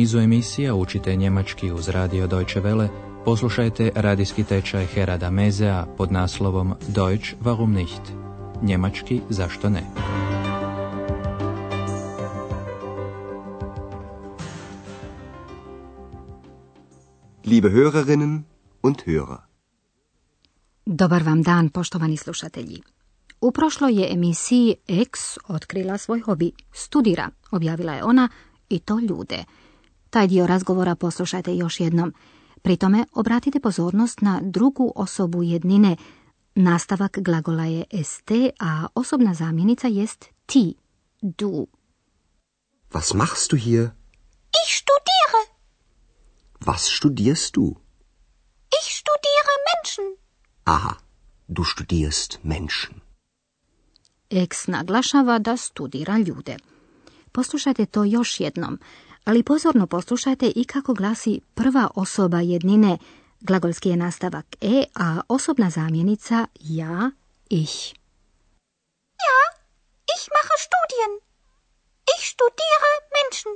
nizu emisija učite njemački uz radio Deutsche Welle, poslušajte radijski tečaj Herada Mezea pod naslovom Deutsch warum nicht? Njemački zašto ne? Liebe Hörerinnen und Hörer. Dobar vam dan, poštovani slušatelji. U prošloj je emisiji X otkrila svoj hobi. Studira, objavila je ona, i to ljude. Taj dio razgovora poslušajte još jednom. Pri tome obratite pozornost na drugu osobu jednine. Nastavak glagola je st, a osobna zamjenica jest ti, du. Was machst du hier? Ich studiere. Was studierst du? Ich studiere Menschen. Aha, du studierst Menschen. X naglašava da studira ljude. Poslušajte to još jednom, ali pozorno poslušajte i kako glasi prva osoba jednine. Glagolski je nastavak e, a osobna zamjenica ja, ich. Ja, ich mache Studien. Ich studiere Menschen.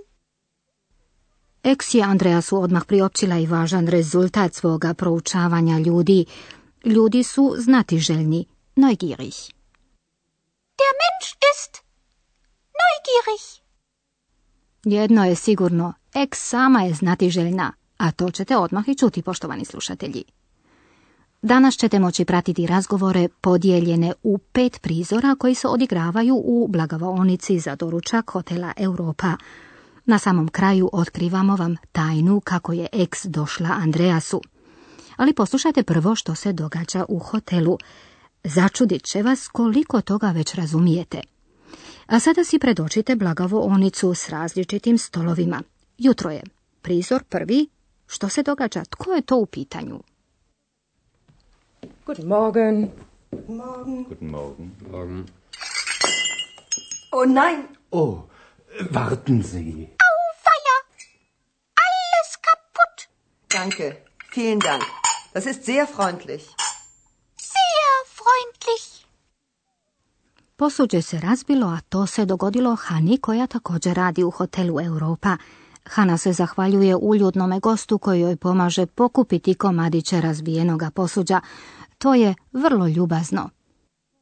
Eks je Andreasu odmah priopćila i važan rezultat svoga proučavanja ljudi. Ljudi su znatiželjni, neugierig. Der Mensch ist neugierig. Jedno je sigurno, Eks sama je znatiželjna, a to ćete odmah i čuti, poštovani slušatelji. Danas ćete moći pratiti razgovore podijeljene u pet prizora koji se odigravaju u blagavaonici za doručak hotela Europa. Na samom kraju otkrivamo vam tajnu kako je Eks došla Andreasu. Ali poslušajte prvo što se događa u hotelu. Začudit će vas koliko toga već razumijete. A sada si predočite blagavoonicu s različitim stolovima. Jutro je. Prizor prvi. Što se događa? Tko je to u pitanju? Guten Morgen. Guten Morgen. Guten Morgen. Morgen. Oh nein. Oh, warten Sie. Feier. Alles kaputt. Danke. Vielen Dank. Das ist sehr freundlich. Sehr freundlich. Posuđe se razbilo, a to se dogodilo Hani koja također radi u hotelu Europa. Hana se zahvaljuje uljudnome gostu koji joj pomaže pokupiti komadiće razbijenoga posuđa. To je vrlo ljubazno.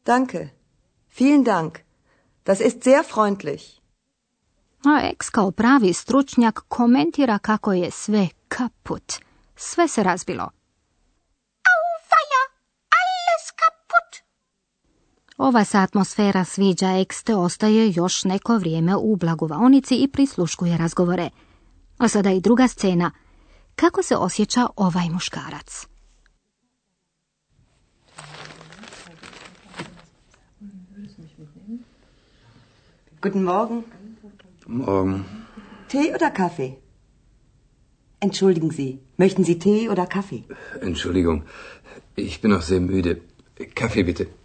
Danke. Vielen Dank. Das ist sehr freundlich. A eks kao pravi stručnjak komentira kako je sve kaput. Sve se razbilo. Feier. Alles kaputt. Ova se atmosfera sviđa eks te ostaje još neko vrijeme u blagovaonici i prisluškuje razgovore. A sada i druga scena. Kako se osjeća ovaj muškarac? Guten Morgen. Morgen. Tee oder Kaffee? Entschuldigen Sie, möchten Sie Tee oder Kaffee? Entschuldigung, ich bin noch sehr müde. Kaffee bitte.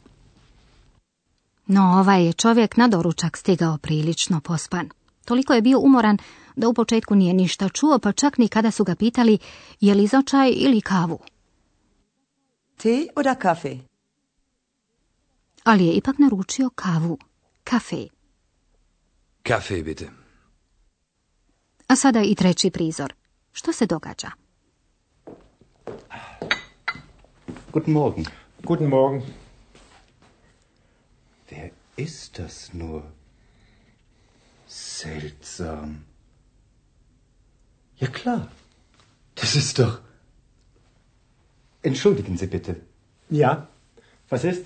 No, ovaj je čovjek na doručak stigao prilično pospan. Toliko je bio umoran da u početku nije ništa čuo, pa čak ni kada su ga pitali je li za čaj ili kavu. Tee oder Kaffee? Ali je ipak naručio kavu, kafe. Kaffee bitte. A sada i treći prizor. Što se događa? Guten Morgen. Guten Morgen. Ist das nur? Seltsam. Ja klar. Das ist doch. Entschuldigen Sie bitte. Ja, was ist?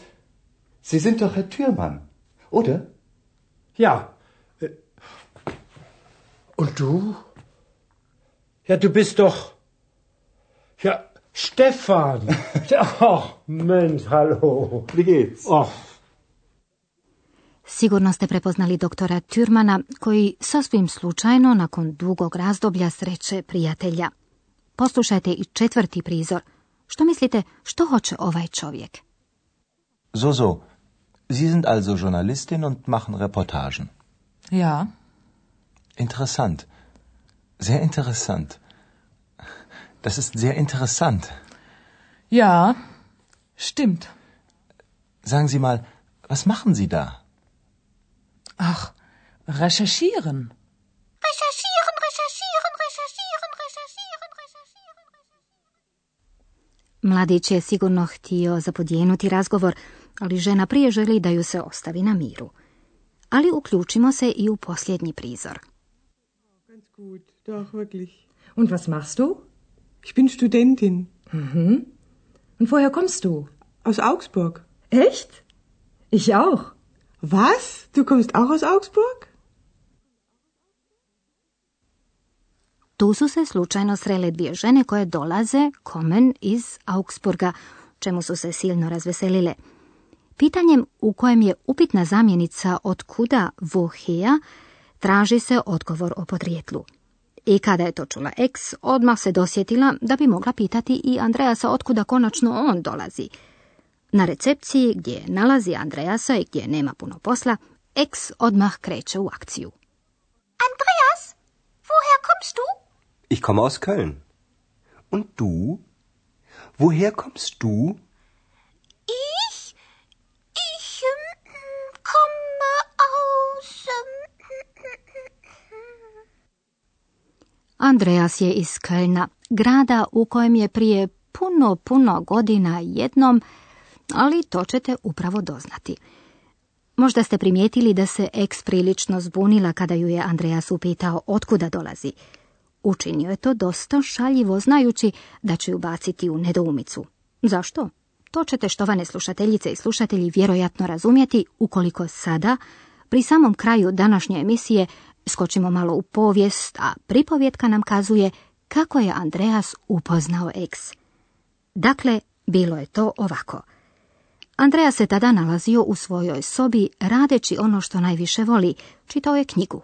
Sie sind doch Herr Türmann, oder? Ja. äh, Und du? Ja, du bist doch. Ja, Stefan. Ach, Mensch, hallo. Wie geht's? Ach, Sigurno ste prepoznali doktora Türmana koji sasvim slučajno nakon dugog razdoblja sreće prijatelja. Poslušajte i četvrti prizor. Što mislite, što hoće ovaj čovjek? So, so. Sie sind also Journalistin und machen Reportagen. Ja, Interessant. Sehr interessant. Das ist sehr interessant. ja, stimmt. Sagen Sie mal, was machen Sie da? Ach, recherchieren. Recherchieren, recherchieren, recherchieren, recherchieren, recherchieren, recherchieren. Mladić je sigurno htio zapodijenuti razgovor, ali žena prije želi da ju se ostavi na miru. Ali uključimo se i u posljednji prizor. Ganz gut, doch, wirklich. Und was machst du? Ich bin Studentin. Mhm. Und woher kommst du? Aus Augsburg. Echt? Ich auch. Was? Du kommst auch aus Augsburg? Tu su se slučajno srele dvije žene koje dolaze, komen, iz Augsburga, čemu su se silno razveselile. Pitanjem u kojem je upitna zamjenica od kuda vohija, traži se odgovor o podrijetlu. I kada je to čula ex, odmah se dosjetila da bi mogla pitati i Andreasa otkuda konačno on dolazi. Na recepciji gdje nalazi Andreasa i gdje nema puno posla, ex odmah kreće u akciju. Andreas, woher kommst du? Ich komme aus Köln. Und du? Woher kommst du? Ich? Ich ähm, komme aus. ähm, Andreas je iz Kölna, grada u kojem je prije puno, puno godina jednom, ali to ćete upravo doznati. Možda ste primijetili da se eks prilično zbunila kada ju je Andreas upitao otkuda dolazi. Učinio je to dosta šaljivo znajući da će ju baciti u nedoumicu. Zašto? To ćete štovane slušateljice i slušatelji vjerojatno razumjeti ukoliko sada, pri samom kraju današnje emisije, skočimo malo u povijest, a pripovjetka nam kazuje kako je Andreas upoznao eks. Dakle, bilo je to ovako. Andreas se tada nalazio u svojoj sobi radeći ono što najviše voli, čitao je knjigu.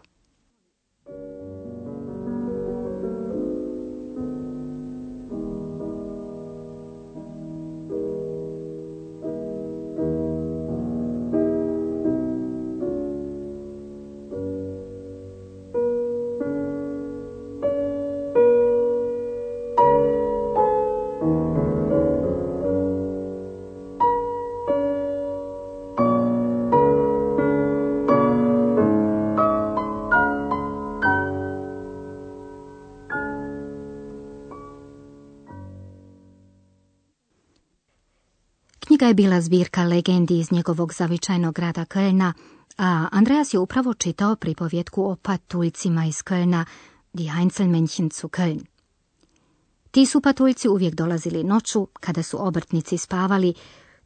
Je bila zbirka legendi iz njegovog zavičajnog grada Kölna, a Andreas je upravo čitao pripovjetku o patuljcima iz Kölna, Die Einzelmännchen zu Köln. Ti su patuljci uvijek dolazili noću, kada su obrtnici spavali,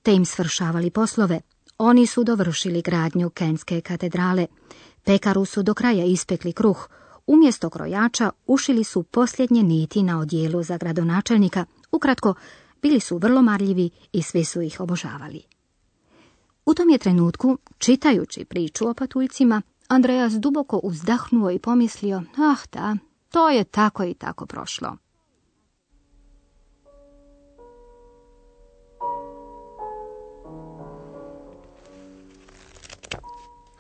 te im svršavali poslove. Oni su dovršili gradnju Kenske katedrale. Pekaru su do kraja ispekli kruh. Umjesto krojača ušili su posljednje niti na odjelu za gradonačelnika. Ukratko, bili su vrlo marljivi i svi su ih obožavali. U tom je trenutku, čitajući priču o patuljcima, Andreas duboko uzdahnuo i pomislio, ah da, to je tako i tako prošlo.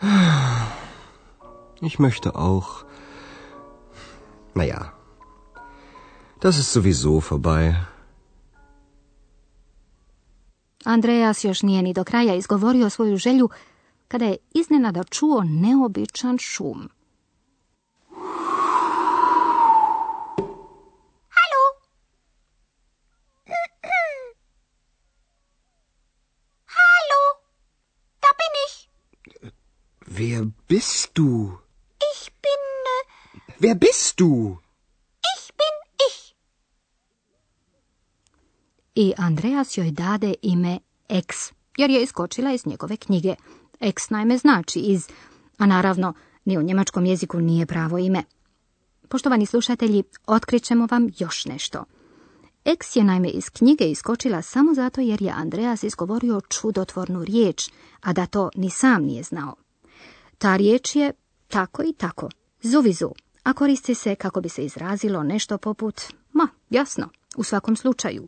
Ich möchte auch. Naja, das ist sowieso vorbei. Andreas još nije ni do kraja izgovorio svoju želju kada je iznenada čuo neobičan šum. Hallo? Hallo? Da bin ich. Wer bist du? Ich bin. Äh, Wer bist du? ich bin ich. I Andreas joj dade ime X, jer je iskočila iz njegove knjige. X naime znači iz, a naravno ni u njemačkom jeziku nije pravo ime. Poštovani slušatelji, otkrićemo vam još nešto. X je naime iz knjige iskočila samo zato jer je Andreas izgovorio čudotvornu riječ, a da to ni sam nije znao. Ta riječ je tako i tako, zuvizu, a koristi se kako bi se izrazilo nešto poput, ma, jasno, u svakom slučaju.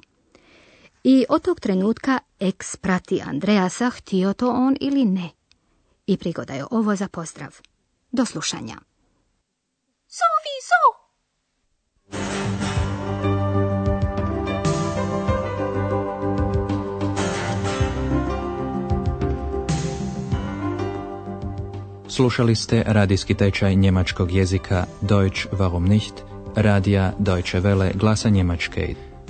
I od tog trenutka X prati Andreasa, htio to on ili ne. I prigoda je ovo za pozdrav. Do slušanja. Sowieso. Slušali ste radijski tečaj njemačkog jezika Deutsch warum nicht, radija Deutsche Welle glasa Njemačke.